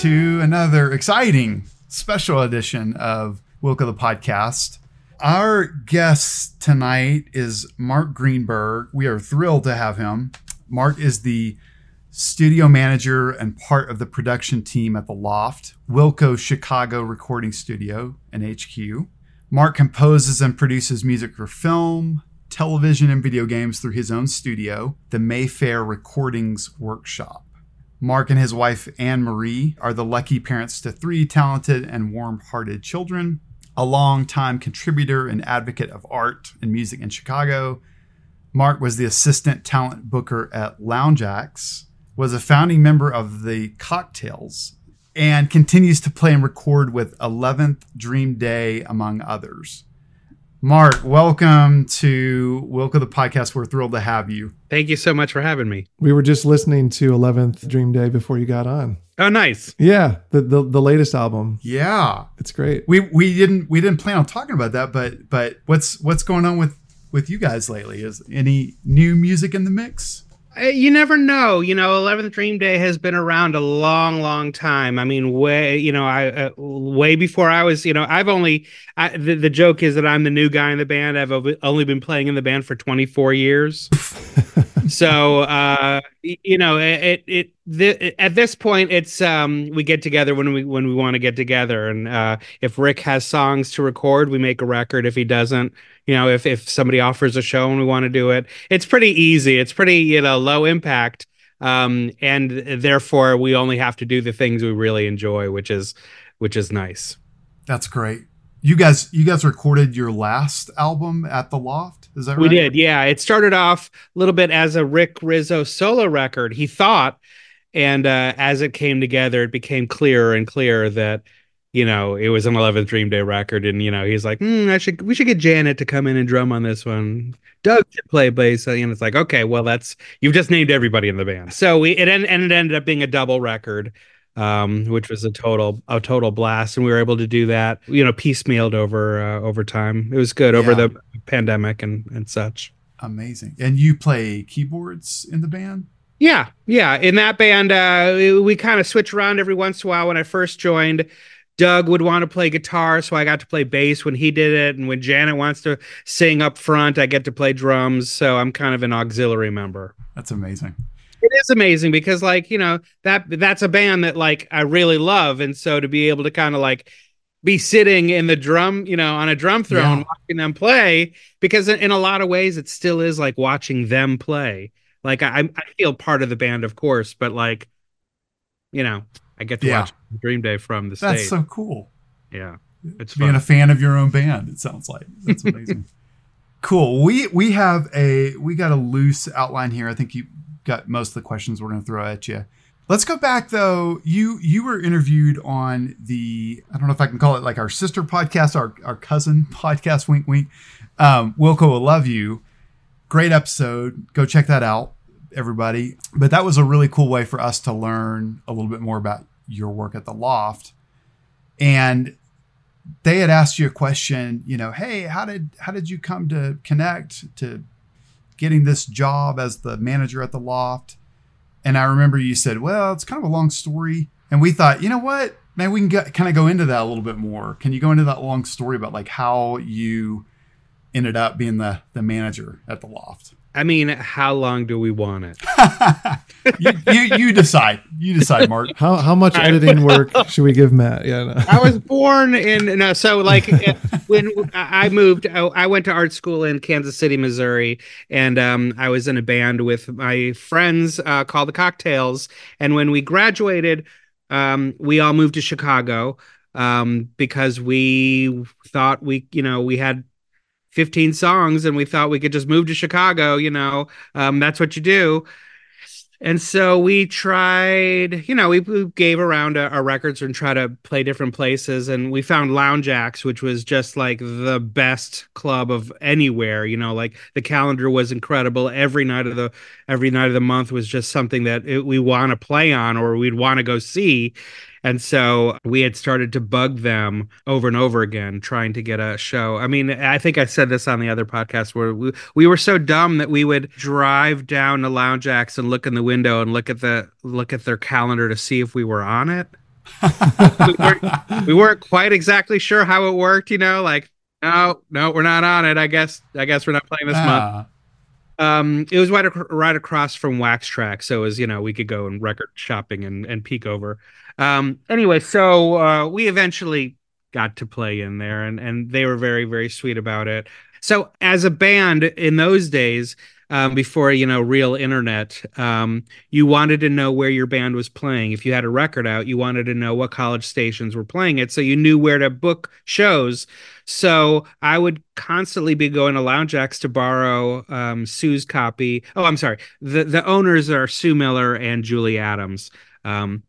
to another exciting special edition of Wilco the Podcast. Our guest tonight is Mark Greenberg. We are thrilled to have him. Mark is the studio manager and part of the production team at the Loft, Wilco Chicago Recording Studio and HQ. Mark composes and produces music for film, television, and video games through his own studio, the Mayfair Recordings Workshop. Mark and his wife, Anne Marie, are the lucky parents to three talented and warm hearted children. A long-time contributor and advocate of art and music in Chicago, Mark was the assistant talent booker at Lounge Ax, was a founding member of the Cocktails, and continues to play and record with 11th Dream Day, among others. Mark, welcome to Wilco the podcast. We're thrilled to have you. Thank you so much for having me. We were just listening to 11th Dream Day before you got on. Oh, nice. Yeah, the the, the latest album. Yeah, It's great. we we didn't we didn't plan on talking about that, but but what's what's going on with with you guys lately? Is any new music in the mix? Uh, You never know. You know, 11th Dream Day has been around a long, long time. I mean, way, you know, I uh, way before I was, you know, I've only I, the, the joke is that I'm the new guy in the band. I've only been playing in the band for 24 years. so, uh, you know, it it at this point it's um we get together when we when we want to get together and uh if Rick has songs to record, we make a record. If he doesn't, you know, if if somebody offers a show and we want to do it, it's pretty easy. It's pretty, you know, low impact. Um, and therefore we only have to do the things we really enjoy, which is which is nice. That's great. You guys you guys recorded your last album at the Loft. Is that right? We did, yeah. It started off a little bit as a Rick Rizzo solo record, he thought, and uh, as it came together, it became clearer and clearer that you know it was an 11th Dream Day record, and you know he's like, hmm, I should we should get Janet to come in and drum on this one. Doug should play bass, and it's like, okay, well that's you've just named everybody in the band. So we it en- and it ended up being a double record. Um, which was a total a total blast, and we were able to do that, you know, piecemealed over uh, over time. It was good over the pandemic and and such. Amazing. And you play keyboards in the band? Yeah, yeah. In that band, uh, we, we kind of switch around every once in a while. When I first joined, Doug would want to play guitar, so I got to play bass when he did it. And when Janet wants to sing up front, I get to play drums. So I'm kind of an auxiliary member. That's amazing. It is amazing because, like, you know, that that's a band that like I really love, and so to be able to kind of like be sitting in the drum, you know, on a drum throne Yeah. watching them play, because in, in a lot of ways it still is like watching them play. Like I, I feel part of the band, of course, but like, you know, I get to Yeah. watch Dream Day from the That's stage. so cool. yeah, it's Being fun. a fan of your own band, it sounds like. That's amazing. cool. We we have a we got a loose outline here. I think you got most of the questions we're going to throw at you. Let's go back though. You you were interviewed on the I don't know if I can call it like our sister podcast, our our cousin podcast. Wink wink. Um, Wilco will love you. Great episode. Go check that out, everybody. But that was a really cool way for us to learn a little bit more about your work at the Loft. And they had asked you a question, you know, hey, how did how did you come to connect to getting this job as the manager at the Loft? And I remember you said, well, it's kind of a long story. And we thought, you know what? Man, we can get, kind of go into that a little bit more. Can you go into that long story about like how you ended up being the the manager at the Loft? I mean, how long do we want it? you, you you decide. You decide, Mark. How how much editing work should we give Matt? Yeah. No. I was born in no, so like when I moved, I went to art school in Kansas City, Missouri, and um, I was in a band with my friends uh, called the Cocktails. And when we graduated, um, we all moved to Chicago um, because we thought we, you know, we had 15 songs and we thought we could just move to Chicago, you know, um, that's what you do. And so we tried, you know, we, we gave around our, our records and try to play different places. And we found Lounge Ax, which was just like the best club of anywhere. You know, like the calendar was incredible. Every night of the every night of the month was just something that it, we want to play on or we'd want to go see. And so we had started to bug them over and over again, trying to get a show. I mean, I think I said this on the other podcast where we, we were so dumb that we would drive down to Lounge Ax and look in the window and look at the look at their calendar to see if we were on it. we, weren't, we weren't quite exactly sure how it worked, you know, like no, no, we're not on it. I guess I guess we're not playing this month. Ah. Um, it was right, ac- right across from Wax Trax, so was you know we could go and record shopping and, and peek over. Um, anyway, so uh, we eventually got to play in there, and and they were very very sweet about it. So as a band in those days, um, before you know real internet, um, you wanted to know where your band was playing. If you had a record out, you wanted to know what college stations were playing it, so you knew where to book shows. So I would constantly be going to Lounge Ax to borrow um, Sue's copy. Oh, I'm sorry. The the owners are Sue Miller and Julia Adams. Um,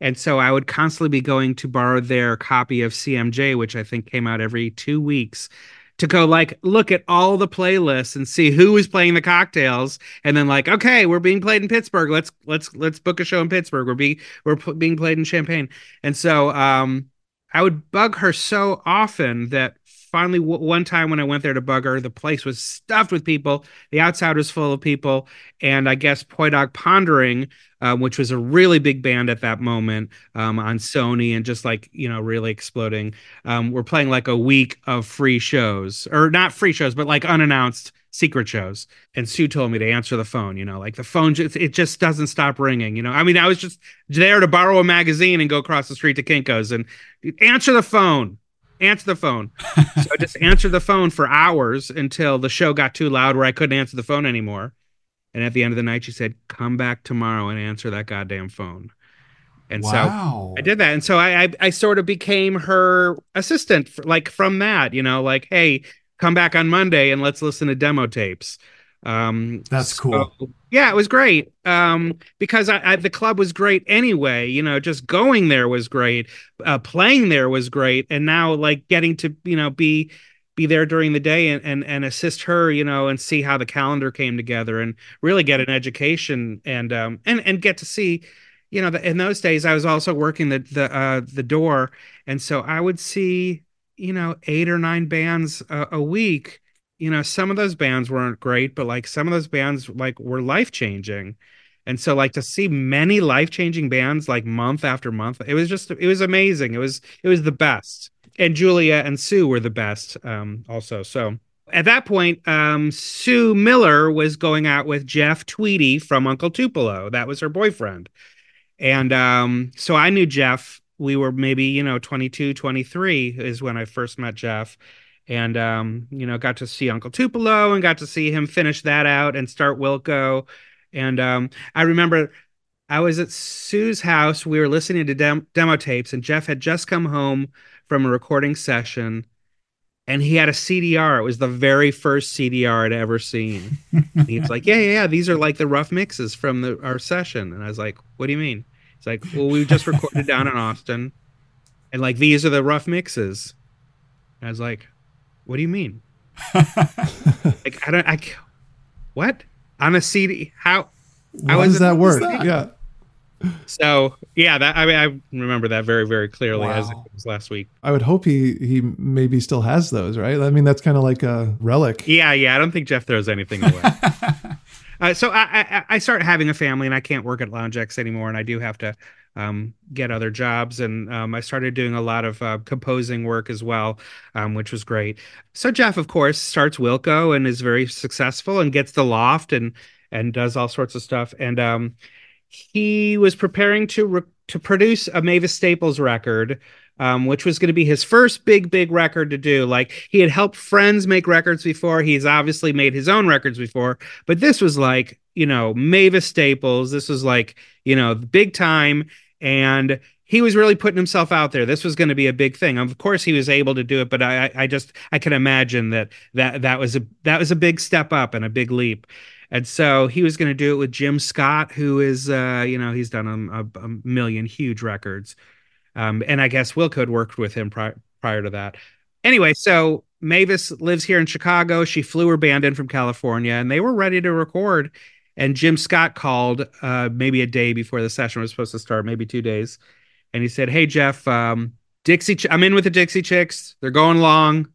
and so I would constantly be going to borrow their copy of CMJ, which I think came out every two weeks, to go like look at all the playlists and see who is playing the cocktails, and then like, okay, we're being played in Pittsburgh. Let's let's let's book a show in Pittsburgh. We're being we're p- being played in Champaign and so um, I would bug her so often that finally w- one time when I went there to bug her, the place was stuffed with people. The outside was full of people, and I guess Poi Dog Pondering, um, which was a really big band at that moment um, on Sony and just like you know really exploding. Um, we're playing like a week of free shows, or not free shows, but like unannounced secret shows. And Sue told me to answer the phone. You know, like the phone, just, it just doesn't stop ringing. You know, I mean, I was just there to borrow a magazine and go across the street to Kinkos and answer the phone answer the phone. so I just answered the phone for hours until the show got too loud where I couldn't answer the phone anymore. And at the end of the night, she said, "Come back tomorrow and answer that goddamn phone." And wow. so I did that, and so I, I, I sort of became her assistant, for, like from that, you know, like, hey, come back on Monday and let's listen to demo tapes. Um, That's so, cool. Yeah, it was great. Um, because I, I, the club was great anyway. You know, just going there was great. Uh, playing there was great, and now like getting to you know be be there during the day and, and and assist her, you know, and see how the calendar came together, and really get an education and um and and get to see. You know, the, in those days, I was also working the the uh, the door, and so I would see, you know, eight or nine bands a, a week, you know some of those bands weren't great but like some of those bands like were life changing and so like to see many life changing bands like month after month it was just it was amazing. It was it was the best. And julia and sue were the best um also. So at that point um sue miller was going out with jeff tweedy from uncle tupelo. That was her boyfriend. And um so i knew jeff. We were maybe you know 22 23 is when i first met jeff and um, you know, got to see Uncle Tupelo and got to see him finish that out and start Wilco. And um, I remember I was at Sue's house. We were listening to dem- demo tapes, and Jeff had just come home from a recording session, and he had a CDR. It was the very first CDR I'd ever seen. he was like, "Yeah, yeah, yeah, these are like the rough mixes from the, our session." And I was like, "What do you mean?" He's like, "Well, we just recorded down in Austin, and like these are the rough mixes." And I was like, what do you mean? like I don't I what? On a CD? How how does that work? that? Yeah. So yeah, that I mean I remember that very, very clearly Wow. as it was last week. I would hope he he maybe still has those, right? I mean, that's kind of like a relic. Yeah, yeah. I don't think Jeff throws anything away. uh, so I, I I start having a family and I can't work at Lounge Ax anymore, and I do have to um, get other jobs. And um, I started doing a lot of uh, composing work as well, um, which was great. So Jeff, of course, starts Wilco and is very successful and gets the loft and and does all sorts of stuff. And um, he was preparing to re- to produce a Mavis Staples record. Um, which was going to be his first big, big record to do. Like he had helped friends make records before. He's obviously made his own records before, but this was like, you know, Mavis Staples. This was like, you know, big time. And he was really putting himself out there. This was going to be a big thing. Of course, he was able to do it, but I, I just, I can imagine that that that was a that was a big step up and a big leap. And so he was going to do it with Jim Scott, who is, uh, you know, he's done a, a, a million huge records. Um, and I guess Wilco had worked with him pri- prior to that. Anyway, so Mavis lives here in Chicago. She flew her band in from California, and they were ready to record. And Jim Scott called uh, maybe a day before the session was supposed to start, maybe two days, and he said, "Hey Jeff, um, Dixie, Ch- I'm in with the Dixie Chicks. They're going long.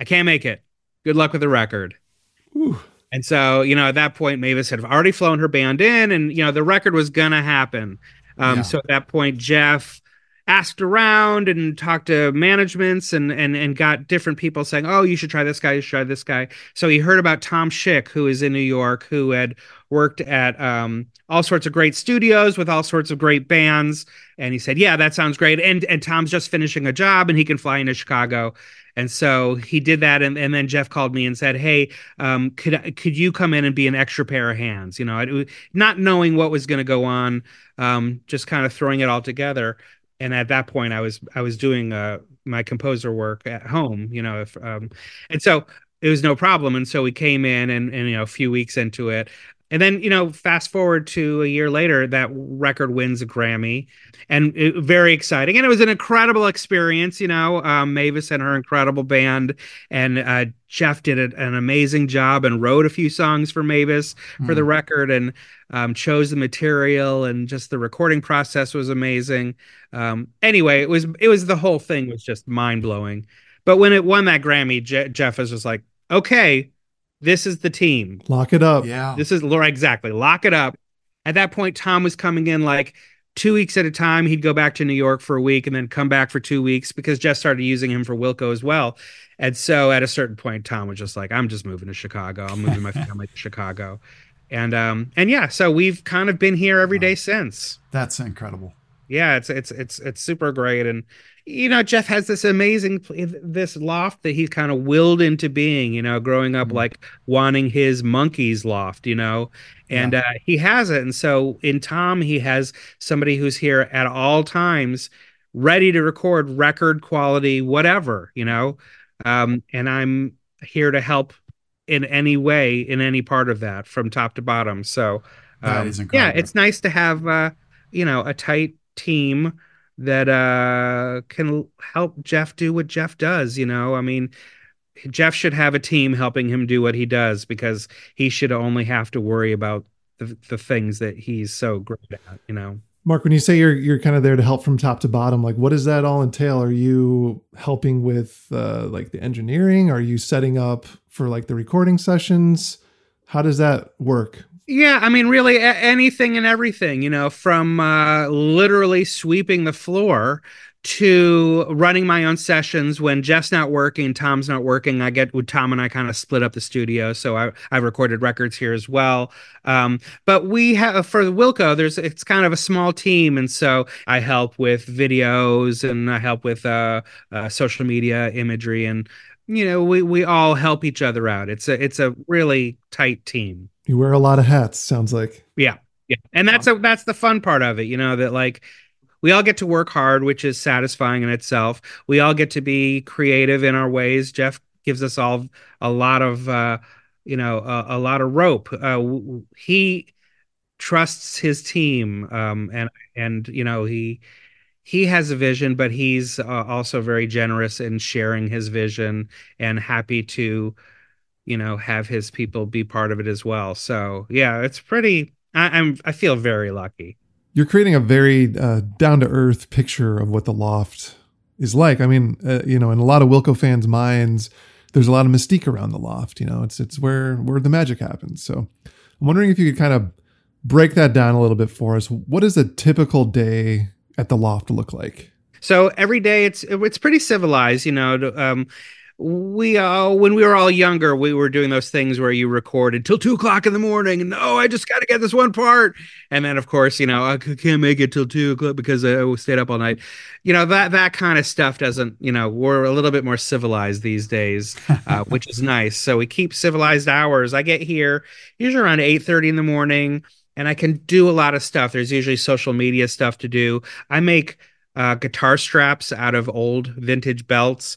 I can't make it. Good luck with the record." Ooh. And so, you know, at that point, Mavis had already flown her band in, and you know, the record was gonna happen. Um, Yeah. So at that point, Jeff asked around and talked to managements and and and got different people saying, "Oh, you should try this guy. You should try this guy." So he heard about Tom Schick, who is in New York, who had worked at um, all sorts of great studios with all sorts of great bands, and he said, "Yeah, that sounds great." And and Tom's just finishing a job, and he can fly into Chicago. And so he did that, and, and then Jeff called me and said, "Hey, um, could could you come in and be an extra pair of hands?" You know, I, not knowing what was going to go on, um, just kind of throwing it all together. And at that point, I was I was doing uh, my composer work at home, you know, if, um, and so it was no problem. And so we came in, and, and you know, a few weeks into it, and then you know, fast forward to a year later, that record wins a Grammy, and it, very exciting, and it was an incredible experience. You know, um, Mavis and her incredible band, and uh, Jeff did a, an amazing job and wrote a few songs for Mavis for the Mm. record, and um, chose the material, and just the recording process was amazing. Um, anyway, it was it was the whole thing was just mind blowing. But when it won that Grammy, Je- Jeff was just like, okay, this is the team. Lock it up. Yeah. This is Laura exactly. Lock it up. At that point, Tom was coming in like two weeks at a time. He'd go back to New York for a week and then come back for two weeks because Jeff started using him for Wilco as well. And so at a certain point, Tom was just like, I'm just moving to Chicago. I'm moving my family to Chicago. And um and yeah, so we've kind of been here every day since. That's incredible. Yeah, it's it's it's it's super great and you know Jeff has this amazing this loft that he's kind of willed into being, you know, growing up Mhm. like wanting his monkeys loft, you know. And uh, he has it and so in Tom he has somebody who's here at all times ready to record record quality whatever, you know. Um and I'm here to help in any way in any part of that from top to bottom. So That um, yeah, it's nice to have uh, you know a tight team that uh, can help Jeff do what Jeff does. You know, I mean, Jeff should have a team helping him do what he does because he should only have to worry about the, the things that he's so great at. You know. Mark, when you say you're you're kind of there to help from top to bottom, like what does that all entail? Are you helping with uh, like the engineering? Are you setting up for like the recording sessions? How does that work? Yeah, I mean, really, a- anything and everything, you know, from uh, literally sweeping the floor to running my own sessions when Jeff's not working, Tom's not working. I get with Tom and I kind of split up the studio, so I I recorded records here as well. Um, but we have for Wilco, there's it's kind of a small team, and so I help with videos and I help with uh, uh, social media imagery, and you know, we we all help each other out. It's a it's a really tight team. You wear a lot of hats. Sounds like. Yeah. Yeah. And that's a that's the fun part of it, you know, that like we all get to work hard, which is satisfying in itself. We all get to be creative in our ways. Jeff gives us all a lot of uh you know, a, a lot of rope. Uh he trusts his team um and and you know, he he has a vision, but he's uh, also very generous in sharing his vision and happy to you know have his people be part of it as well so yeah it's pretty I, i'm i feel very lucky You're creating a very uh, down to earth picture of what the loft is like. I mean, uh, you know, in a lot of Wilco fans' minds, there's a lot of mystique around the loft. You know, it's it's where where the magic happens. So, I'm wondering if you could kind of break that down a little bit for us. What does a typical day at the loft look like? so every day it's it's pretty civilized you know um we all when we were all younger we were doing those things where you recorded till two o'clock in the morning and oh i just got to get this one part. And then of course you know I can't make it till two o'clock because i stayed up all night. You know that that kind of stuff doesn't you know we're a little bit more civilized these days uh, which is nice. So we keep civilized hours. I get here usually around eight thirty in the morning and i can do a lot of stuff. There's usually social media stuff to do. I make uh, guitar straps out of old vintage belts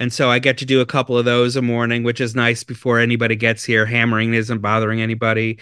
and so I get to do a couple of those a morning, which is nice before anybody gets here. Hammering isn't bothering anybody.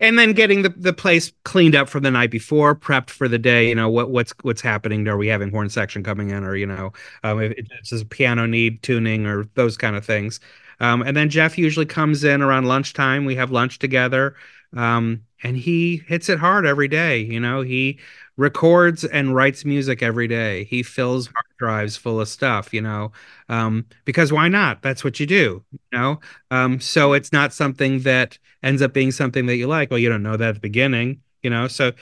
And then getting the, the place cleaned up from the night before, prepped for the day. You know what what's what's happening? Are we having horn section coming in, or you know, um, if it's just piano need tuning or those kind of things. Um, and then Jeff usually comes in around lunchtime. We have lunch together. Um, and he hits it hard every day. You know, he records and writes music every day. He fills hard drives full of stuff, you know, um, because why not? That's what you do, you know? Um, so it's not something that ends up being something that you like. Well, you don't know that at the beginning, you know? So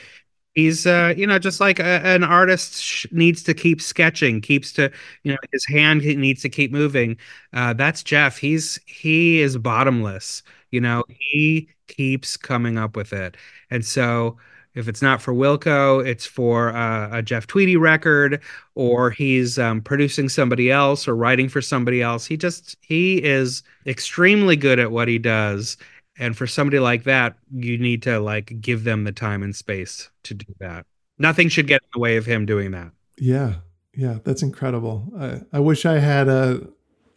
he's uh you know just like a, an artist sh- needs to keep sketching keeps to you know his hand needs to keep moving uh that's jeff he's he is bottomless you know he keeps coming up with it and so if it's not for wilco it's for uh, a jeff tweedy record or he's um, producing somebody else or writing for somebody else he just he is extremely good at what he does and for somebody like that, you need to like give them the time and space to do that. Nothing should get in the way of him doing that. Yeah. Yeah. That's incredible. I, I wish I had a,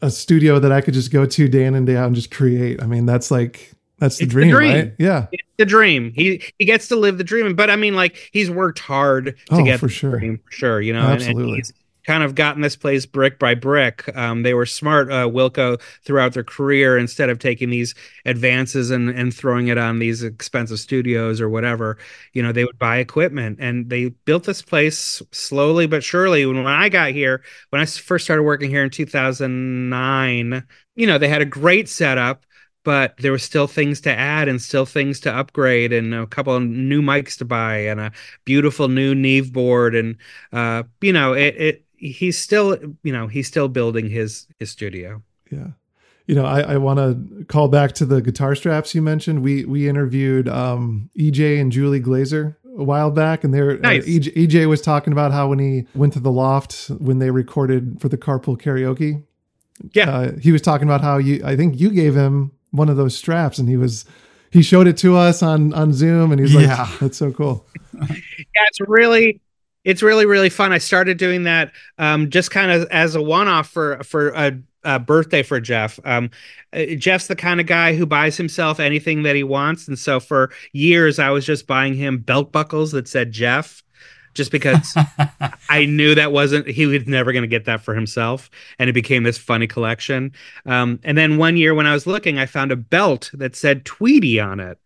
a studio that I could just go to day in and day out and just create. I mean, that's like, that's the dream, the dream, right? Yeah. It's the dream. He he gets to live the dream. But I mean, like he's worked hard to oh, get for sure. Dream, for sure. You know, Absolutely. And, and he's, kind of gotten this place brick by brick. Um, they were smart, uh, Wilco, throughout their career. Instead of taking these advances and and throwing it on these expensive studios or whatever, you know, they would buy equipment and they built this place slowly but surely. When when I got here, when I first started working here in 2009, you know, they had a great setup but there were still things to add and still things to upgrade and a couple of new mics to buy and a beautiful new Neve board and uh, you know it, it he's still you know he's still building his his studio. Yeah. You know i, I want to call back to the guitar straps you mentioned. We we interviewed um, ej and julie glazer a while back and they're uh, nice. uh, EJ, EJ was talking about how when he went to the loft when they recorded for the carpool karaoke yeah. uh, he was talking about how you i think you gave him one of those straps and he was he showed it to us on on zoom and he's like yeah. that's so cool yeah it's really it's really really fun. I started doing that um, just kind of as a one off for for a, a, birthday for Jeff. Um, uh, Jeff's the kind of guy who buys himself anything that he wants, and so for years I was just buying him belt buckles that said Jeff. Just because I knew that wasn't he was never going to get that for himself, and it became this funny collection. Um, and then one year when I was looking, I found a belt that said Tweedy on it,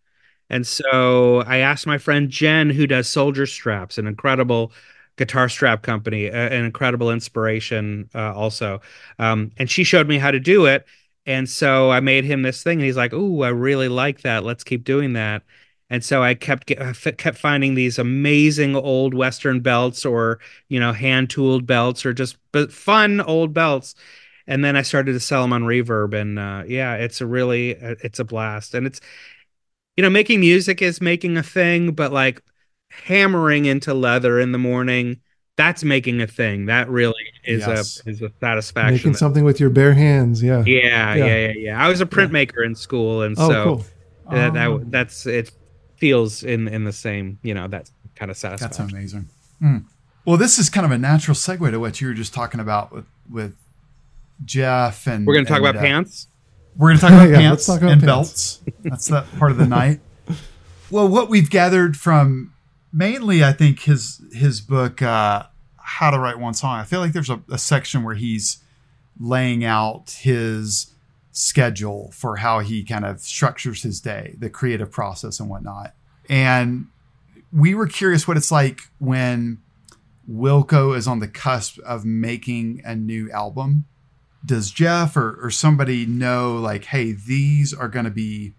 and so I asked my friend Jen, who does Souldier Straps, an incredible guitar strap company, an incredible inspiration uh, also. Um, and she showed me how to do it. And so I made him this thing, and he's like, "Ooh, I really like that. Let's keep doing that." And so I kept kept finding these amazing old Western belts, or you know, hand tooled belts, or just but fun old belts and then I started to sell them on Reverb, and uh, yeah, it's a really it's a blast, and it's you know, making music is making a thing, but like hammering into leather in the morning, that's making a thing. That really is yes. a is a satisfaction. Making something with your bare hands, yeah. Yeah, yeah, yeah, yeah. yeah. I was a printmaker in school, and oh, so cool. that, that um, that's it feels in in the same, you know, that kind of satisfaction. That's amazing. Mm. Well, this is kind of a natural segue to what you were just talking about with with Jeff and we're going to talk about uh, pants. We're going to talk about yeah, pants talk about and pants. belts. That's that part of the night. Well, what we've gathered from mainly, I think his his book, uh, How to Write One Song. I feel like there's a, a section where he's laying out his schedule for how he kind of structures his day, the creative process and whatnot. And we were curious what it's like when Wilco is on the cusp of making a new album does Jeff or, or somebody know like, hey, these are going to be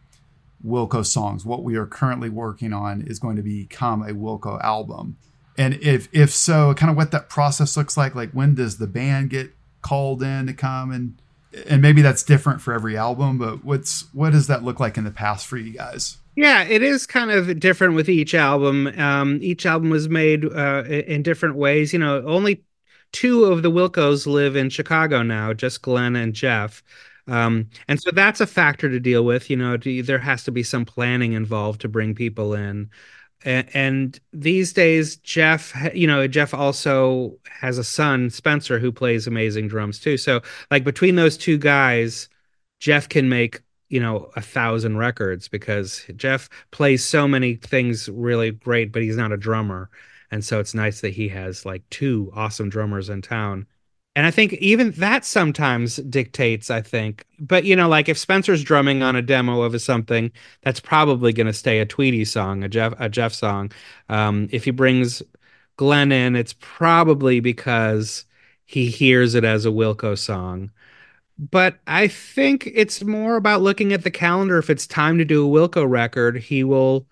Wilco songs? What we are currently working on is going to become a Wilco album. And if if so, kind of what that process looks like. Like when does the band get called in to come and and maybe that's different for every album, but what's what does that look like in the past for you guys? Yeah, it is kind of different with each album. Um, each album was made uh, in different ways. You know, only two of the Wilcos live in Chicago now, just Glenn and Jeff. Um, and so that's a factor to deal with. You know, there has to be some planning involved to bring people in. And, these days, Jeff, you know, Jeff also has a son, Spencer, who plays amazing drums too. So, like, between those two guys, Jeff can make you know a thousand records because Jeff plays so many things really great, but he's not a drummer and so it's nice that he has like two awesome drummers in town And I think even that sometimes dictates, I think. But you know, like if Spencer's drumming on a demo of something, that's probably going to stay a Tweedy song, a Jeff a Jeff song. Um, if he brings Glenn in, it's probably because he hears it as a Wilco song. But I think it's more about looking at the calendar. If it's time to do a Wilco record, he will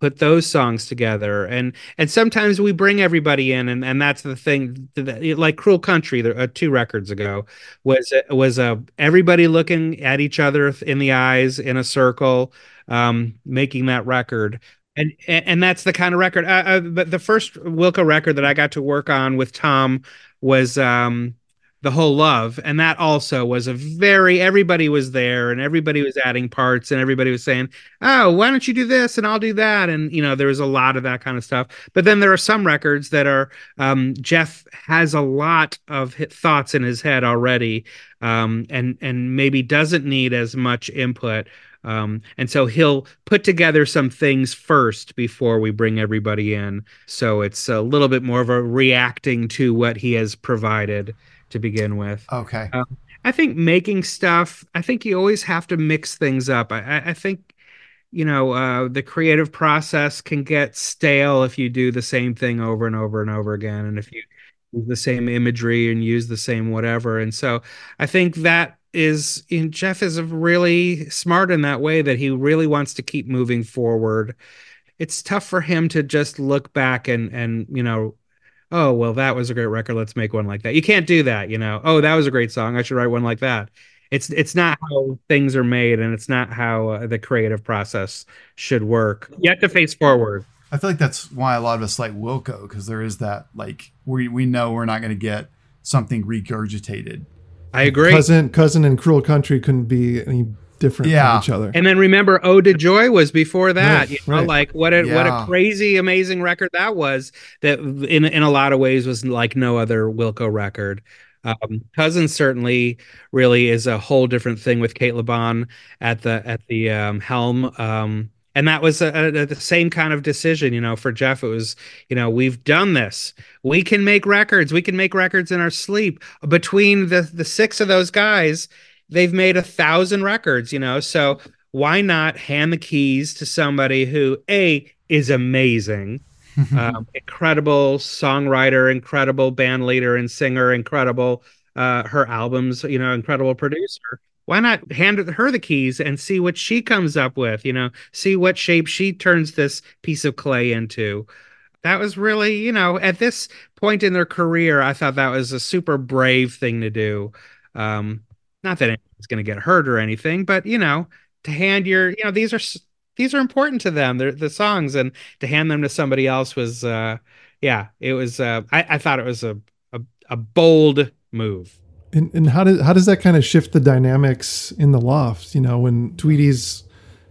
put those songs together. And and sometimes we bring everybody in and and that's the thing like cruel country uh, two records ago was was a uh, everybody looking at each other in the eyes in a circle um, making that record. And and that's the kind of record uh, uh, but the first wilco record that i got to work on with tom was um the whole love and that also was a very everybody was there and everybody was adding parts and everybody was saying oh why don't you do this and i'll do that and you know there was a lot of that kind of stuff. But then there are some records that are um, jeff has a lot of thoughts in his head already um, and and maybe doesn't need as much input um, and so he'll put together some things first before we bring everybody in. So it's a little bit more of a reacting to what he has provided to begin with. Okay. Um, I think making stuff, I think you always have to mix things up. I, I think, you know, uh, the creative process can get stale if you do the same thing over and over and over again. And if you use the same imagery and use the same whatever. And so I think that is, in Jeff is really smart in that way that he really wants to keep moving forward. It's tough for him to just look back and, and, you know, oh well that was a great record let's make one like that. You can't do that you know. Oh that was a great song i should write one like that. It's it's not how things are made and it's not how uh, the creative process should work. You have to face forward. I feel like that's why a lot of us like wilco because there is that like we we know we're not going to get something regurgitated. I agree. Cousin cousin and cruel country couldn't be any different yeah. from each other. And then remember Ode to Joy was before that. Right, you know, right. like what a yeah. what a crazy amazing record that was that in in a lot of ways was like no other Wilco record. Um, Cousin certainly really is a whole different thing with Cate Le Bon at the at the um, helm. Um, and that was a, a, the same kind of decision, you know, for Jeff. It was, you know, we've done this. We can make records. We can make records in our sleep. Between the the six of those guys, they've made a thousand records, you know, so why not hand the keys to somebody who a is amazing, um, incredible songwriter, incredible band leader and singer, incredible uh, her albums, you know, incredible producer. Why not hand her the keys and see what she comes up with? You know, see what shape she turns this piece of clay into. That was really, you know, at this point in their career, I thought that was a super brave thing to do. Um, not that anyone's going to get hurt or anything, but you know, to hand your, you know, these are these are important to them. They're the songs, and to hand them to somebody else was, uh, yeah, it was. Uh, I, I thought it was a a, a bold move. And, and how does how does that kind of shift the dynamics in the loft? You know, when Tweedy's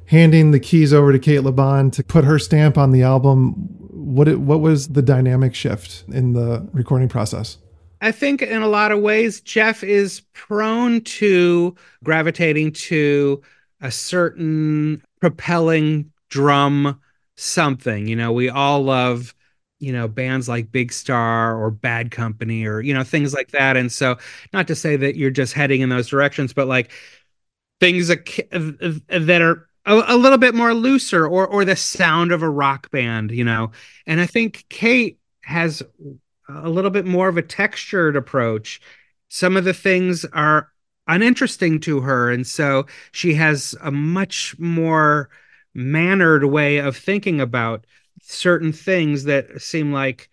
handing the keys over to Cate Le Bon to put her stamp on the album, what it, what was the dynamic shift in the recording process? I think in a lot of ways, Jeff is prone to gravitating to a certain propelling drum something. You know, we all love, you know, bands like Big Star or Bad Company or, you know, things like that. And so, not to say that you're just heading in those directions, but like things that, are a, a little bit more looser or or the sound of a rock band, you know. And I think Cate has a little bit more of a textured approach. Some of the things are uninteresting to her. And so she has a much more mannered way of thinking about certain things that seem like,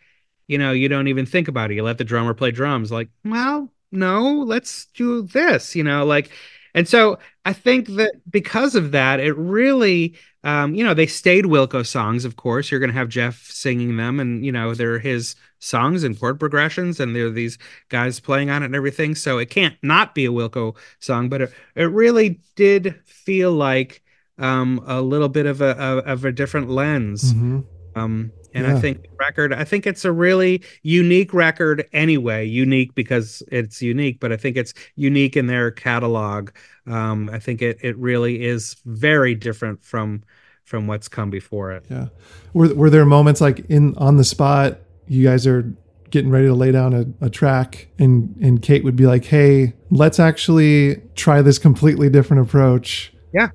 you know, you don't even think about it. You let the drummer play drums, like, well, no, let's do this, you know, like, and so I think that because of that, it really, um, you know, they stayed Wilco songs, of course. You're going to have Jeff singing them, and, you know, they're his songs and chord progressions and there are these guys playing on it and everything so it can't not be a wilco song but it, it really did feel like um, a little bit of a, a of a different lens mm-hmm. um, and yeah. I think record, I think it's a really unique record anyway. Unique because it's unique, but I think it's unique in their catalog. Um, I think it it really is very different from from what's come before it. Yeah. Were were there moments like in on the spot you guys are getting ready to lay down a, a track and and Cate would be like, "Hey, let's actually try this completely different approach." Yeah.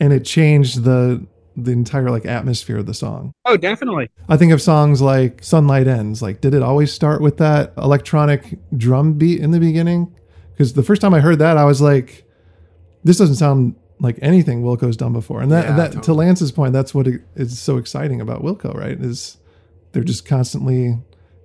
And it changed the the entire like atmosphere of the song. Oh, definitely. I think of songs like Sunlight Ends. Like, did it always start with that electronic drum beat in the beginning? Because the first time I heard that, I was like, this doesn't sound like anything Wilco's done before. And that, Yeah, that to. Lance's point, that's what it is so exciting about Wilco, right? Is they're just constantly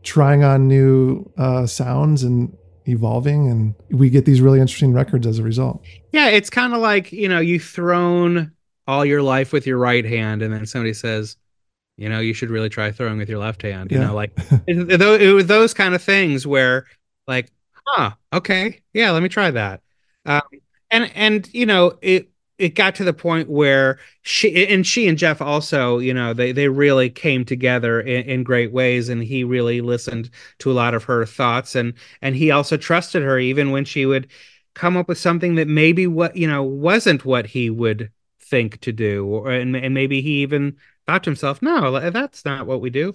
trying on new uh, sounds and evolving, and we get these really interesting records as a result. Yeah, it's kind of like, you know, you've thrown all your life with your right hand, and then somebody says, you know, you should really try throwing with your left hand. You Yeah. know, like it, it, it was those kind of things where, like, huh, okay, yeah, let me try that. Um, and and you know, it it got to the point where she and she and Jeff also, you know, they they really came together in, in great ways, and he really listened to a lot of her thoughts, and and he also trusted her even when she would come up with something that maybe what you know wasn't what he would think to do or and, and maybe he even thought to himself no that's not what we do.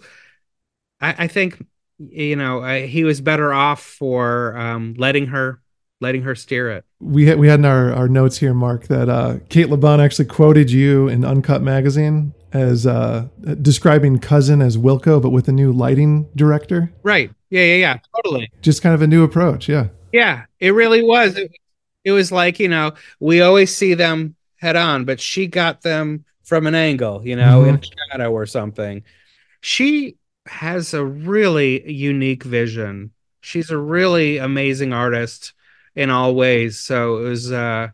I, I think you know I, he was better off for um, letting her letting her steer it We had, we had in our, our notes here, Mark, that uh, Cate Le Bon actually quoted you in Uncut Magazine as uh, describing Cousin as Wilco, but with a new lighting director. right yeah yeah yeah totally Just kind of a new approach. Yeah. Yeah, it really was. It, it was like, you know, we always see them head on, but she got them from an angle, you know, in a shadow or something. She has a really unique vision. She's a really amazing artist in all ways. So it was uh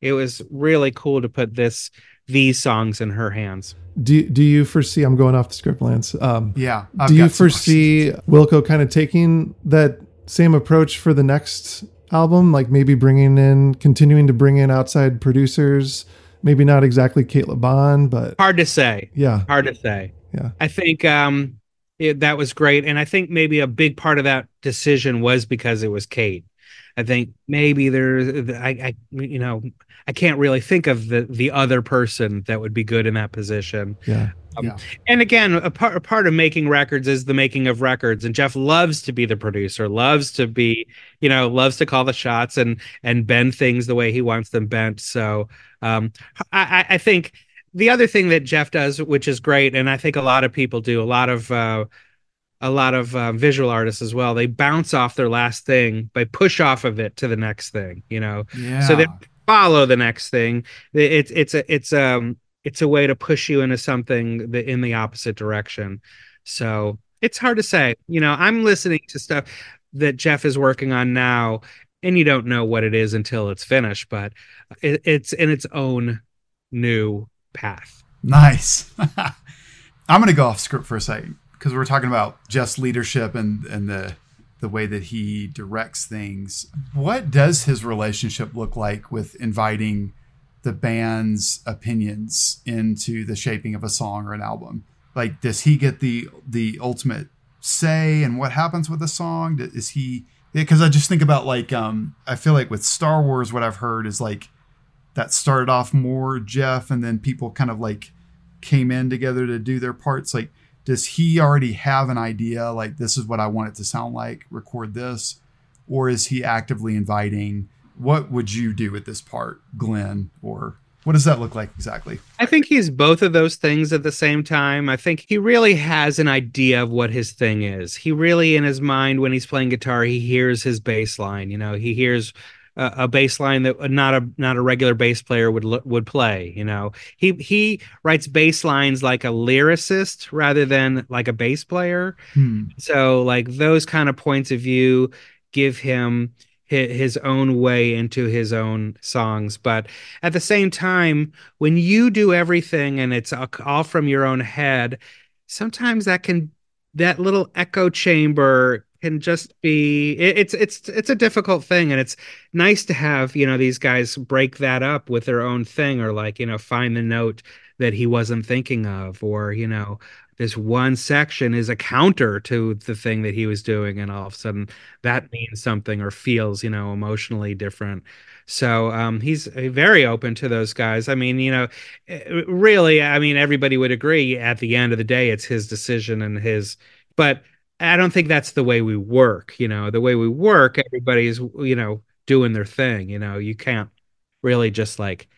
it was really cool to put this these songs in her hands. Do, do you foresee, I'm going off the script, Lance. Um, Yeah. I've do you foresee Wilco kind of taking that same approach for the next album? Like maybe bringing in, continuing to bring in outside producers, maybe not exactly Cate Le Bon, but Hard to say. yeah. hard to say. Yeah. I think um it, that was great, and I think maybe a big part of that decision was because it was Cate. I think maybe there's I, I you know I can't really think of the the other person that would be good in that position. Yeah. yeah. And again, a part a part of making records is the making of records, and Jeff loves to be the producer, loves to be you know loves to call the shots and and bend things the way he wants them bent. So um, I, I- I think the other thing that Jeff does, which is great, and I think a lot of people do, a lot of uh, a lot of uh, visual artists as well, they bounce off their last thing by push off of it to the next thing. You know, Yeah. so they follow the next thing. It's it's a it's um it's a way to push you into something that in the opposite direction. So it's hard to say. You know, I'm listening to stuff that Jeff is working on now, and you don't know what it is until it's finished, but it, it's in its own new path. Nice. I'm going to go off script for a second because we're talking about Jeff's leadership and and the the way that he directs things. What does his relationship look like with inviting the band's opinions into the shaping of a song or an album? Like, does he get the the ultimate say and what happens with a song? Is he? Because I just think about like, um, I feel like with Star Wars, what I've heard is like that started off more Jeff, and then people kind of like came in together to do their parts. Like, does he already have an idea? Like, this is what I want it to sound like. Record this, or is he actively inviting? What would you do with this part, Glenn? Or what does that look like exactly? I think he's both of those things at the same time. I think he really has an idea of what his thing is. He really, in his mind, when he's playing guitar, he hears his bass line. You know, he hears a, a bass line that not a not a regular bass player would would play. You know, he he writes bass lines like a lyricist rather than like a bass player. Hmm. So like those kind of points of view give him his own way into his own songs. But at the same time, when you do everything and it's all all from your own head, sometimes that can that little echo chamber can just be it, it's it's it's a difficult thing and it's nice to have you know these guys break that up with their own thing or like you know find the note that he wasn't thinking of or you know this one section is a counter to the thing that he was doing and all of a sudden that means something or feels you know emotionally different. So um, he's very open to those guys. I mean you know eh, really i mean everybody would agree at the end of the day it's his decision and his but I don't think that's the way we work. You know, the way we work, everybody's you know doing their thing. You know, you can't really just like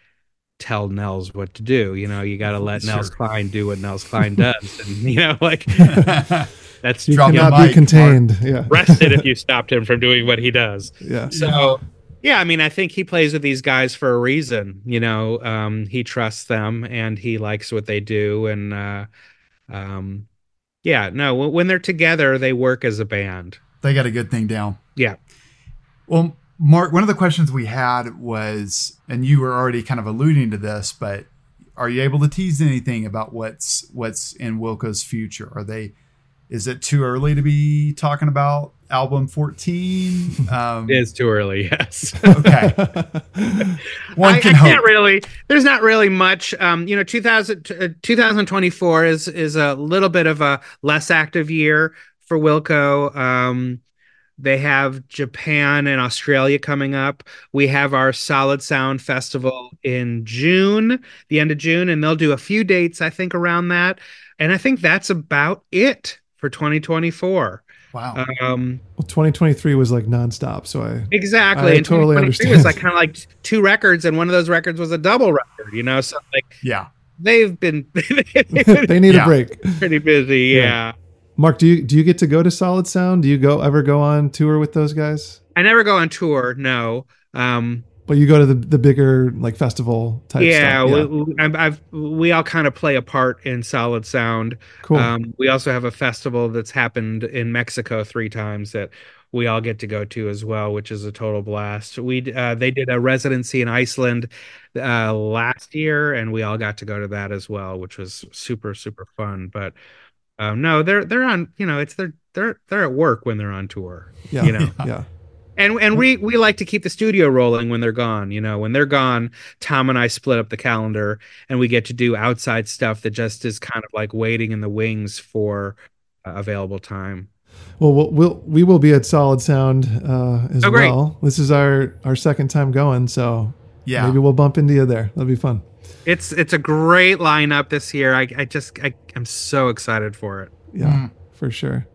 tell Nels what to do. You know, you got to let Sure. Nels Cline do what Nels Cline does, and you know, like that's You cannot be contained. Yeah. arrested if you stopped him from doing what he does. Yeah. So yeah, I mean, I think he plays with these guys for a reason. You know, um, he trusts them and he likes what they do, and uh, um, yeah, no, when, when they're together, they work as a band. they got a good thing down. Yeah. Well, Mark, one of the questions we had was, and you were already kind of alluding to this, but are you able to tease anything about what's what's in Wilco's future? Are they? Is it too early to be talking about album fourteen? Um, It is too early, yes. okay. One I, can I hope. can't really. There's not really much. Um, you know, 2000, uh, 2024 is is a little bit of a less active year for Wilco. Um, they have Japan and Australia coming up. We have our Solid Sound Festival in June, the end of June, and they'll do a few dates, I think, around that. And I think that's about it for 2024. Wow. Um, Well, 2023 was like nonstop. So I, Exactly. I and totally 2023 understand. was like kind of like two records, and one of those records was a double record. You know, so like yeah. they've been they need Yeah. a break. pretty busy. Yeah. Yeah. Mark, do you do you get to go to Solid Sound? Do you go ever go on tour with those guys? I never go on tour. No. Um, But you go to the the bigger like festival type yeah, stuff. we, we, I've, I've we all kind of play a part in Solid Sound. cool. Um, we also have a festival that's happened in Mexico three times that we all get to go to as well, which is a total blast. We uh, they did a residency in Iceland uh, last year, and we all got to go to that as well, which was super super fun. But um, no, they're they're on you know it's they're they're they're at work when they're on tour, yeah, you know. yeah, And and we we like to keep the studio rolling when they're gone. You know, when they're gone, Tom and I split up the calendar, and we get to do outside stuff that just is kind of like waiting in the wings for uh, available time. Well, we'll, we'll we will be at Solid Sound uh, as Oh, well. This is our our second time going, so Yeah. maybe we'll bump into you there. That'll be fun. It's it's a great lineup this year. I I just I, I'm so excited for it. Yeah, Mm. for sure.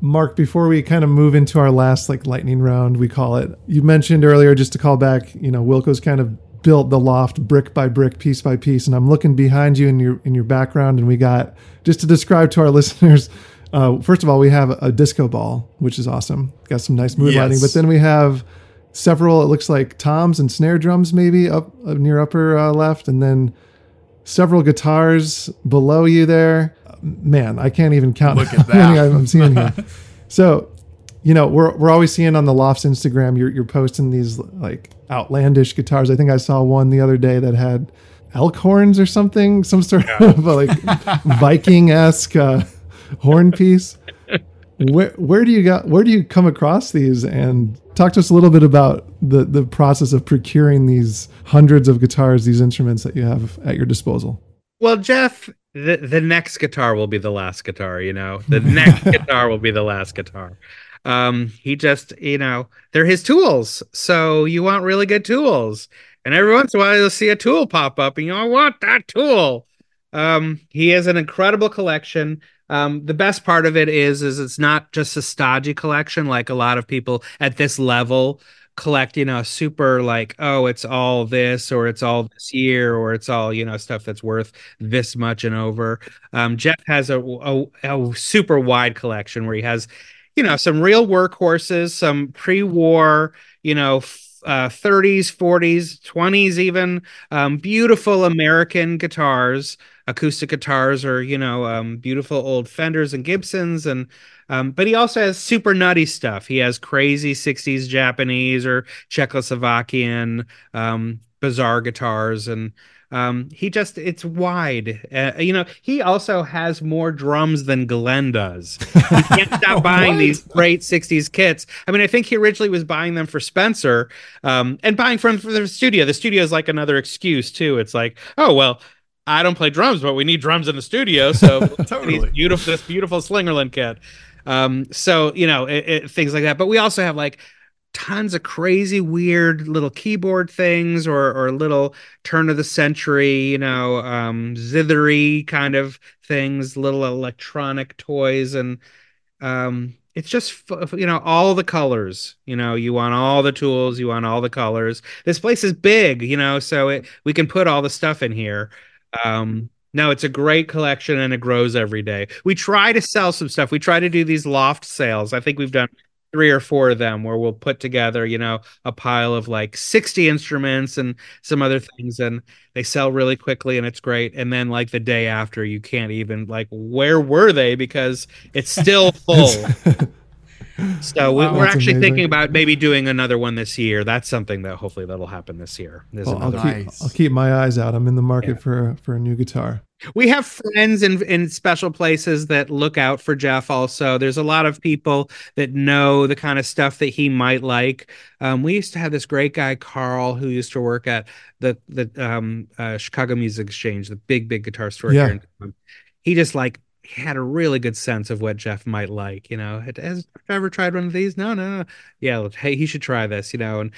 Mark, before we kind of move into our last like lightning round, we call it. You mentioned earlier, just to call back, you know, Wilco's kind of built the loft brick by brick, piece by piece, and I'm looking behind you in your in your background, and we got just to describe to our listeners. Uh, first of all, we have a disco ball, which is awesome. Got some nice mood Yes. lighting, but then we have several. It looks like toms and snare drums, maybe up, up near upper uh, left, and then several guitars below you there. Man, I can't even count Look at that. I'm seeing here. so, you know, we're we're always seeing on the Lofts Instagram you're you're posting these like outlandish guitars. I think I saw one the other day that had elk horns or something, some sort of like Viking esque uh, horn piece. Where where do you got where do you come across these and talk to us a little bit about the the process of procuring these hundreds of guitars, these instruments that you have at your disposal? Well, Jeff, the the next guitar will be the last guitar. You know, the next guitar will be the last guitar. Um, he just, you know, they're his tools. So you want really good tools, and every once in a while you'll see a tool pop up, and you I want that tool. Um, he has an incredible collection. Um, the best part of it is, is it's not just a stodgy collection like a lot of people at this level collect, you know, super like, oh, it's all this or it's all this year or it's all, you know, stuff that's worth this much and over. Um, Jeff has a, a, a super wide collection where he has, you know, some real workhorses, some pre-war, you know, uh, 30s, 40s, 20s, even um, beautiful American guitars, acoustic guitars, or you know, um, beautiful old Fenders and Gibsons, and um, but he also has super nutty stuff. He has crazy 60s Japanese or Czechoslovakian um, bizarre guitars, and um, he just it's wide. Uh, you know, he also has more drums than Glenn does. He can't stop buying these great 60s kits. I mean, I think he originally was buying them for Spencer um, and buying from for the studio. The studio is like another excuse too. It's like, oh well, I don't play drums, but we need drums in the studio, so Totally. beautiful this beautiful Slingerland kit. Um, so you know it, it, things like that. But we also have like tons of crazy weird little keyboard things or or little turn of the century you know um zithery kind of things little electronic toys and um, it's just f- you know all the colors you know you want all the tools you want all the colors this place is big you know so it, we can put all the stuff in here um, no it's a great collection and it grows every day we try to sell some stuff we try to do these loft sales i think we've done three or four of them where we'll put together, you know, a pile of like 60 instruments and some other things and they sell really quickly and it's great. And then like the day after you can't even like where were they because it's still full. So Wow, we're actually amazing. thinking about maybe doing another one this year. That's something that hopefully that'll happen this year. Well, I'll keep Nice. I'll keep my eyes out. I'm in the market Yeah. for for a new guitar. we have friends in in special places that look out for Jeff. Also, there's a lot of people that know the kind of stuff that he might like. Um, we used to have this great guy Carl who used to work at the the um, uh, Chicago Music Exchange, the big big guitar store Yeah. here. In. He just like had a really good sense of what Jeff might like. You know, has Jeff ever tried one of these? No, no, no. Yeah, hey, he should try this. You know, and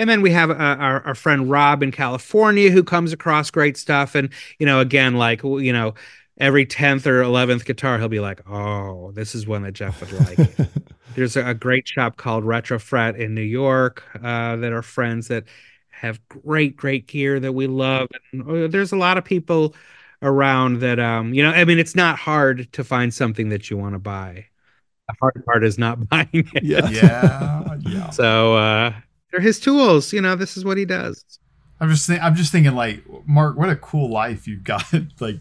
and then we have uh, our, our friend Rob in California who comes across great stuff. And, you know, again, like, you know, every 10th or 11th guitar, he'll be like, oh, this is one that Jeff would like. There's a, a great shop called Retrofret in New York uh, that are friends that have great, great gear that we love. And uh, there's a lot of people around that, um, you know, I mean, it's not hard to find something that you want to buy. The hard part is not buying it. Yeah. Yeah, yeah. So, uh, they're his tools. You know, this is what he does. I'm just think, I'm just thinking like Mark, what a cool life you've got. like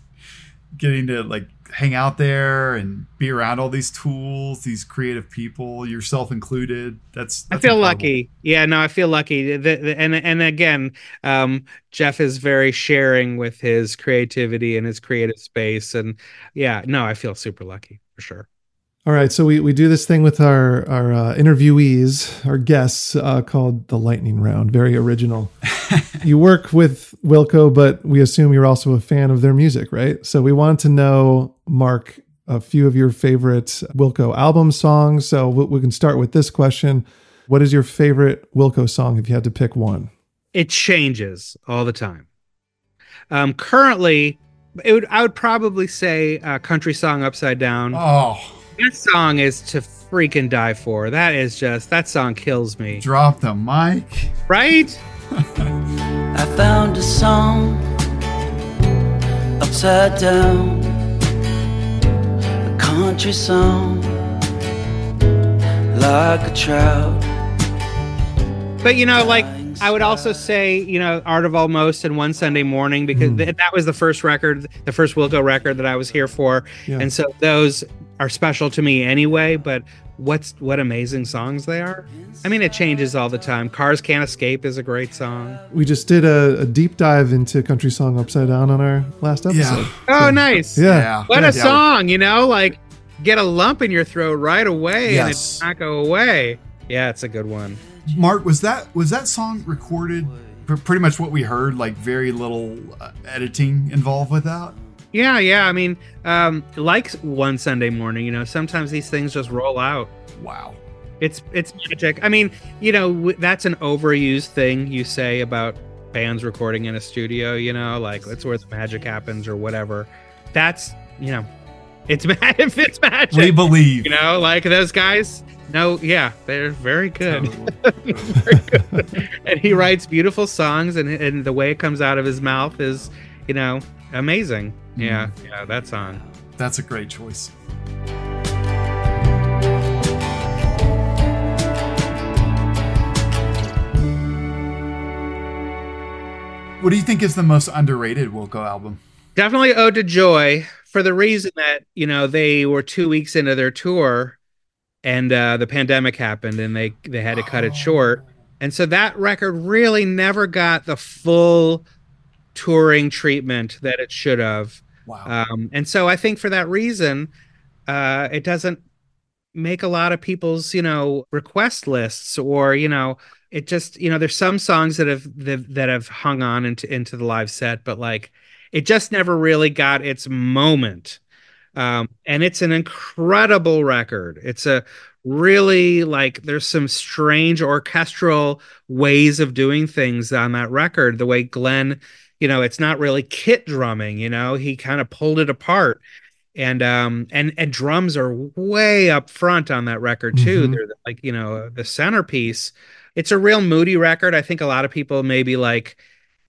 getting to like hang out there and be around all these tools, these creative people, yourself included. That's, I feel incredible. lucky. Yeah, no, I feel lucky. The, the, and and again, um, Jeff is very sharing with his creativity and his creative space, and yeah, no, I feel super lucky for sure. All right, so we, we do this thing with our our uh, interviewees, our guests, uh, called the lightning round. Very original. you work with Wilco, but we assume you're also a fan of their music, right? So we wanted to know, Mark, a few of your favorite Wilco album songs. So we, we can start with this question: What is your favorite Wilco song? If you had to pick one, It changes all the time. Um, currently, it would I would probably say uh, "Country Song Upside Down." Oh, That song is to freaking die for. That is just that song kills me, drop the mic. right? I found a song upside down, a country song like a trout. But you know, like I would also say, you know, Art of Almost and One Sunday Morning because hmm. th- that was the first record, the first Wilco record that I was here for, Yeah. and so those are special to me anyway. But what's what amazing songs they are! I mean, it changes all the time. Cars Can't Escape is a great song. we just did a, a deep dive into country song upside down on our last episode. Oh, nice! Yeah. Yeah. What Yeah. a song! You know, like get a lump in your throat right away and it not go away. Yeah, it's a good one. Mark, was that was that song recorded? Pretty much what we heard, like very little uh, editing involved with that. Yeah, yeah. I mean, um, like one Sunday morning, you know, sometimes these things just roll out. Wow. It's it's magic. I mean, you know, w- that's an overused thing you say about bands recording in a studio. You know, like that's where the magic happens or whatever. That's you know, it's ma- if it's magic. We believe. you know, like those guys. No, yeah, they're very good. Very good. and he writes beautiful songs, and and the way it comes out of his mouth is, you know, amazing. Mm-hmm. Yeah, yeah, that song. That's a great choice. What do you think is the most underrated Wilco album? Definitely Ode to Joy for the reason that, you know, they were two weeks into their tour and uh, the pandemic happened and they, they had to cut it short. And so that record really never got the full touring treatment that it should have. Wow. Um, and so I think for that reason, uh, it doesn't make a lot of people's, you know, request lists or, you know, it just, you know, there's some songs that have that, that have hung on into into the live set, but like it just never really got its moment. Um, and it's an incredible record. It's a really like there's some strange orchestral ways of doing things on that record. The way Glenn, you know, it's not really kit drumming, you know, he kind of pulled it apart. and um and and drums are way up front on that record too. Mhm. They're like you know the centerpiece. It's a real moody record. I think a lot of people maybe like,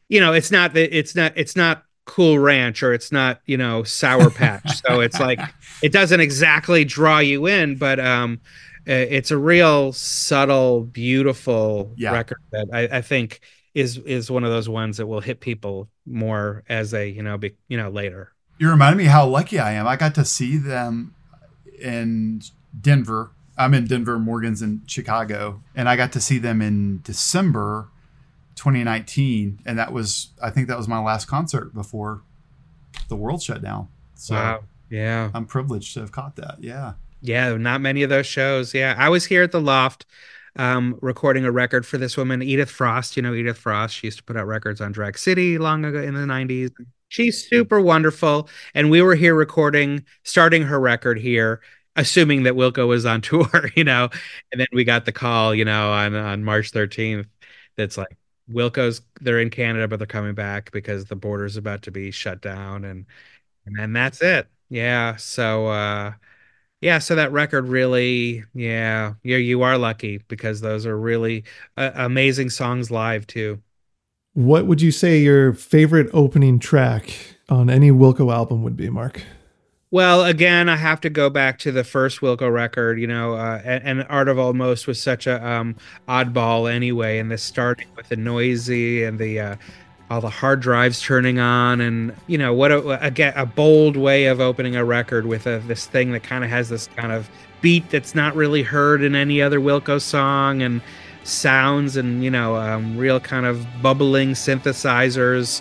you know, it's not that it's not it's not Cool Ranch or it's not you know Sour Patch. so it's like it doesn't exactly draw you in, but um, it's a real subtle, beautiful Yeah. record that I, I think is is one of those ones that will hit people more as they you know be you know later. You remind me how lucky I am. I got to see them in Denver. I'm in Denver, Morgan's in Chicago, and I got to see them in December 2019, and that was I think that was my last concert before the world shut down. So wow. Yeah. I'm privileged to have caught that. Yeah. Yeah, not many of those shows. Yeah, I was here at the Loft um, recording a record for this woman, Edith Frost. You know, Edith Frost. She used to put out records on Drag City long ago in the 90s. She's super wonderful. And we were here recording, starting her record here, assuming that Wilco was on tour, you know. And then we got the call, you know, on, on March 13th that's like, Wilco's, they're in Canada, but they're coming back because the border's about to be shut down. And, and then that's it. Yeah. So, uh, yeah, so that record really, yeah, yeah, you are lucky because those are really uh, amazing songs live too. What would you say your favorite opening track on any Wilco album would be, Mark? Well, again, I have to go back to the first Wilco record, you know, uh, and, and Art of Almost was such a um, oddball anyway, and this starting with the noisy and the uh, all the hard drives turning on, and you know what a, again a bold way of opening a record with a, this thing that kind of has this kind of beat that's not really heard in any other Wilco song, and sounds and you know um, real kind of bubbling synthesizers,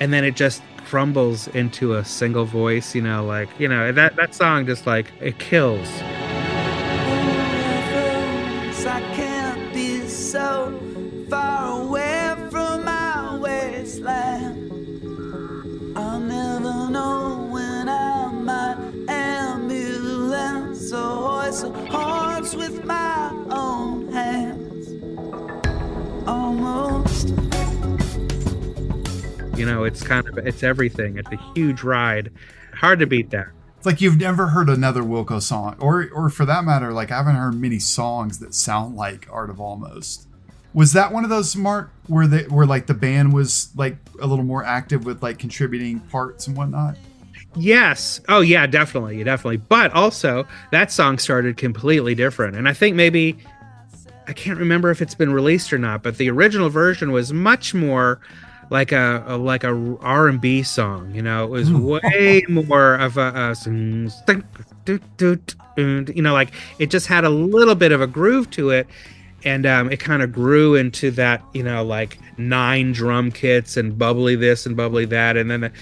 and then it just crumbles into a single voice you know like you know that that song just like it kills know it's kind of it's everything it's a huge ride hard to beat that It's like you've never heard another Wilco song, or or for that matter, like I haven't heard many songs that sound like Art of Almost. Was that one of those Mark where they where like the band was like a little more active with like contributing parts and whatnot? Yes. Oh yeah, definitely, definitely. But also that song started completely different. And I think maybe I can't remember if it's been released or not, but the original version was much more like a, a like a R&B song, you know. It was way more of a, a you know, like it just had a little bit of a groove to it and um, it kind of grew into that you know like nine drum kits and bubbly this and bubbly that and then the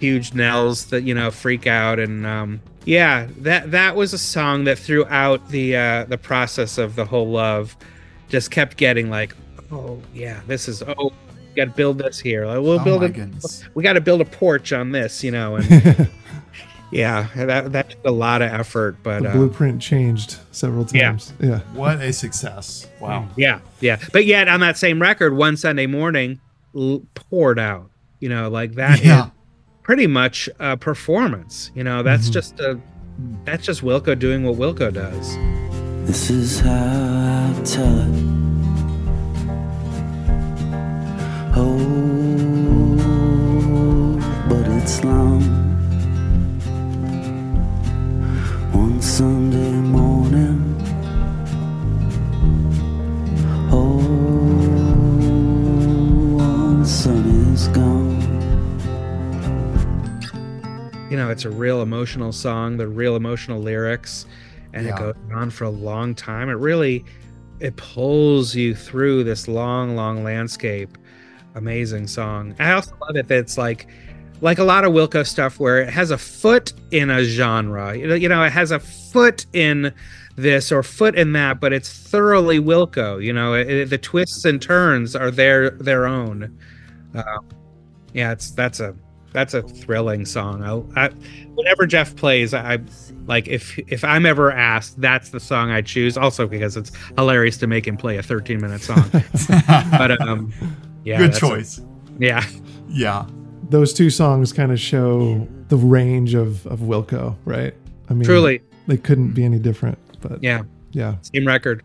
huge knells that you know freak out and um, yeah that that was a song that throughout the uh, the process of the whole love just kept getting like oh yeah this is oh got to build this here Like, we'll Oh build my a, goodness. we got to build a porch on this you know and yeah that that took a lot of effort but The uh, blueprint changed several times. Yeah. What a success! Wow. Yeah, yeah. But yet on that same record, one Sunday morning l- poured out. You know, like that Yeah. pretty much a performance. You know, that's just a that's just Wilco doing what Wilco does. This is how I tell it. But it's long. One Sunday morning. Oh, when the sun is gone. You know, it's a real emotional song, the real emotional lyrics, and Yeah. it goes on for a long time. It really it pulls you through this long, long landscape. Amazing song. I also love it that it's like like a lot of Wilco stuff where it has a foot in a genre. You know, it has a foot in this or foot in that, but it's thoroughly Wilco. You know, it, it- the twists and turns are their their own. Uh, yeah, it's that's a that's a thrilling song. I, I, whenever Jeff plays, I like if if I'm ever asked, that's the song I choose. Also because it's hilarious to make him play a 13 minute song. but um, yeah, Good that's a- choice. yeah, yeah. Those two songs kind of show the the range of of Wilco, right? I mean, Truly, they couldn't be any different. But yeah, yeah, same record.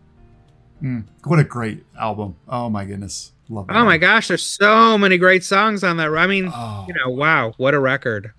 Mm, what a great album. Oh my goodness. Love that. Oh my gosh, there's so many great songs on that. I mean, Oh. you know, wow, what a record.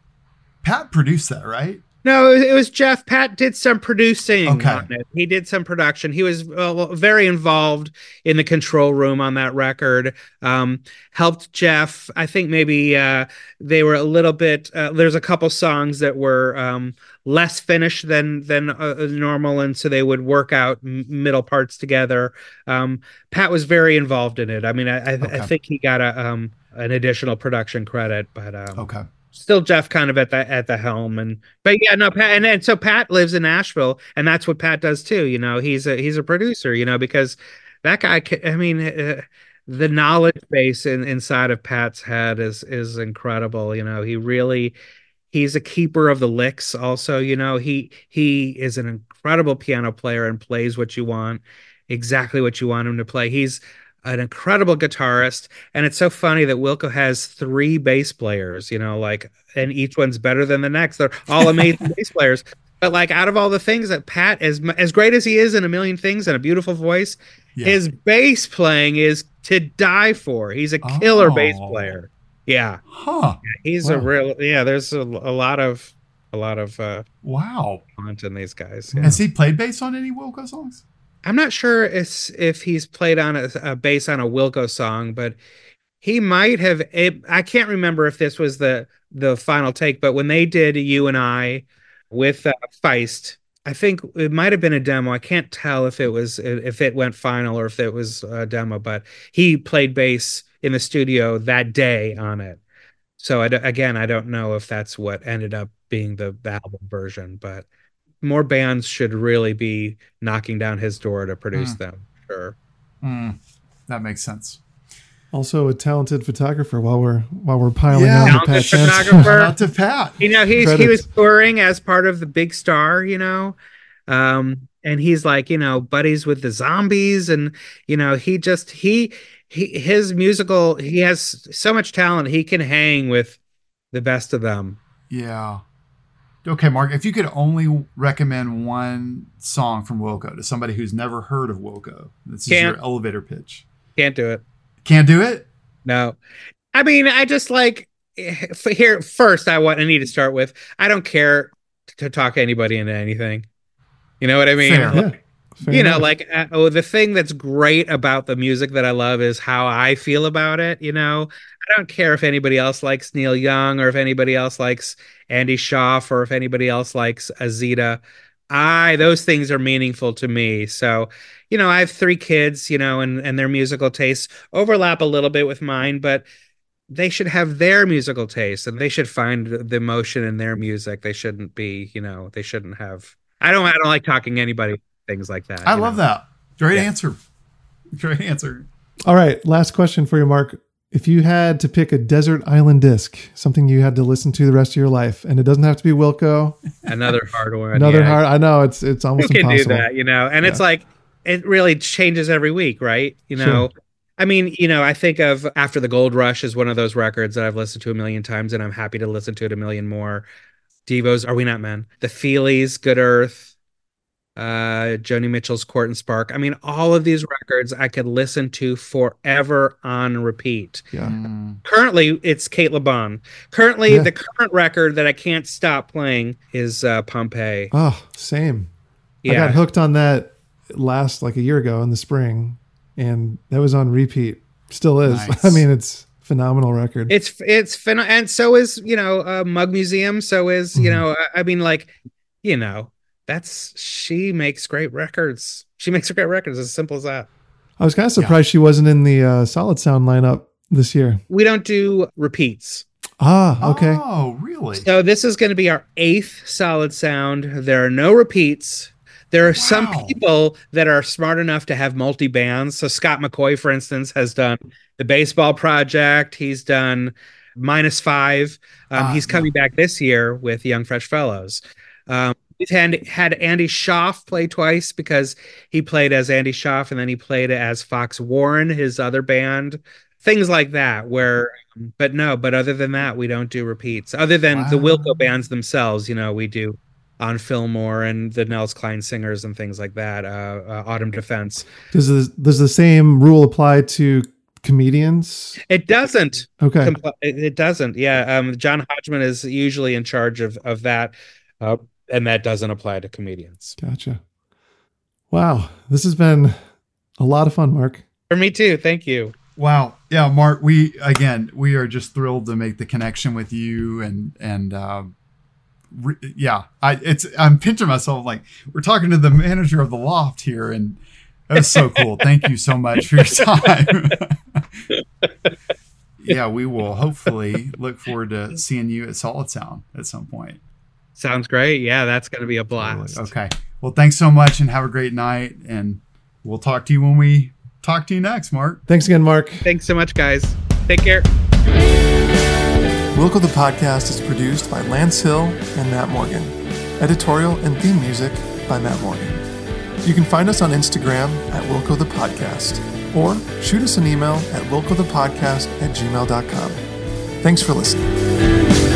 Pat produced that, right? No, it was, Jeff. Pat did some producing Okay. on it. He did some production. He was uh, very involved in the control room on that record. Um, helped Jeff. I think maybe uh, they were a little bit. Uh, there's a couple songs that were um, less finished than than uh, normal, and so they would work out m- middle parts together. Um, Pat was very involved in it. I mean, I, I, Okay. I think he got a um, an additional production credit, but um, Okay. Still Jeff kind of at the at the helm. And but yeah no Pat and, and so Pat lives in Nashville and that's what Pat does too you know he's a he's a producer you know because that guy I mean uh, the knowledge base in, inside of Pat's head is is incredible you know he really he's a keeper of the licks also you know he he is an incredible piano player and plays what you want exactly what you want him to play. He's an incredible guitarist and it's so funny that Wilco has three bass players, you know, like, and each one's better than the next. They're all amazing bass players. But like, out of all the things that Pat, as as great as he is in a million things and a beautiful voice, Yeah. his bass playing is to die for. He's a killer bass Oh. player. Yeah, Huh. he's a real. Yeah, there's a, a lot of a lot of uh, Wow. talent in these guys. Yeah. Has he played bass on any Wilco songs? I'm not sure if, he's played on a, a bass on a Wilco song, but he might have. I can't remember if this was the the final take, but when they did "You and I" with uh, Feist, I think it might have been a demo. I can't tell if it was if it went final or if it was a demo, but he played bass in the studio that day on it. So I again, I don't know if that's what ended up being the album version, but more bands should really be knocking down his door to produce Hmm. them. Sure. Mm, that makes sense. also a talented photographer. While we're while we're piling Yeah. on to Talented Pat photographer. Shout out to Pat. You know, he's he was touring as part of the Big Star, you know. Um, and he's like, you know, buddies with the zombies, and you know, he just he he his musical he has so much talent, he can hang with the best of them. Yeah. Okay, Mark, if you could only recommend one song from Wilco to somebody who's never heard of Wilco, this is Can't. your elevator pitch. Can't do it. Can't do it? No. I mean, I just like eh, here first I want I need to start with I don't care to talk anybody into anything. You know what I mean? Fair. Yeah, fair you know enough. like uh, oh the thing that's great about the music that i love is how i feel about it you know? I don't care if anybody else likes neil young or if anybody else likes Andy Shauf or if anybody else likes azita. I those things are meaningful to me. So you know i have three kids you know and and their musical tastes overlap a little bit with mine but they should have their musical taste and they should find the emotion in their music. They shouldn't be you know they shouldn't have i don't i don't like talking to anybody things like that I love know? that. Great Yeah. answer. Great answer. All right, last question for you, Mark. If you had to pick a desert island disc, something you had to listen to the rest of your life, and it doesn't have to be Wilco, another hard one. another yeah. hard. I know it's it's Who you can impossible. do that? You know, and it's like it really changes every week, right? You know, I mean, you know, I think of After the Gold Rush is one of those records that I've listened to a million times, and I'm happy to listen to it a million more. Devo's Are We Not Men? The Feelies, Good Earth, uh, Joni Mitchell's Court and Spark. I mean, all of these records I could listen to forever on repeat. Yeah. Mm, Currently, it's Cate Le Bon. Currently, Yeah. the current record that I can't stop playing is uh, Pompeii. Oh, same. Yeah. I got hooked on that last like a year ago in the spring, and that was on repeat. Still is. Nice. I mean, it's phenomenal record. It's it's fin- and so is you know uh, Mug Museum. So is you Mhm. know I- I mean like you know that's she makes great records. She makes great records. As simple as that. I was kind of surprised she wasn't in the uh, Solid Sound lineup this year. We don't do repeats. Ah, okay. Oh, really? So this is going to be our eighth solid sound. There are no repeats. There are some people that are smart enough to have multi bands. So Scott McCaughey, for instance, has done the Baseball Project. He's done Minus Five. Um, Ah, he's yeah. coming back this year with Young Fresh Fellows. Um, we've had had Andy Shauf play twice because he played as Andy Shauf and then he played as Fox Warren, his other band. Things like that, where but no, but other than that, we don't do repeats. Other than the Wilco bands themselves, you know, we do on Fillmore and the Nels Cline singers and things like that. Uh, uh, Autumn Defense. Does the, does the same rule apply to comedians? It doesn't. Okay. compl- it it doesn't. Yeah. Um, John Hodgman is usually in charge of of that, uh, and that doesn't apply to comedians. Gotcha. Wow. This has been a lot of fun, Mark. For me too. Thank you. Wow. Yeah, Mark, we again, we are just thrilled to make the connection with you and and uh re- yeah, I it's I'm pinching myself like we're talking to the manager of the loft here and that was so cool. Thank you so much for your time. yeah, we will hopefully look forward to seeing you at Solid Sound at some point. Sounds great. Yeah, that's going to be a blast. Okay. Well, thanks so much and have a great night and we'll talk to you when we talk to you next, Mark. Thanks again, Mark. Thanks so much, guys. Take care. Wilco the Podcast is produced by Lance Hill and Matt Morgan. Editorial and theme music by Matt Morgan. You can find us on Instagram at Wilco the Podcast or shoot us an email at wilcothepodcast at gmail.com. Thanks for listening.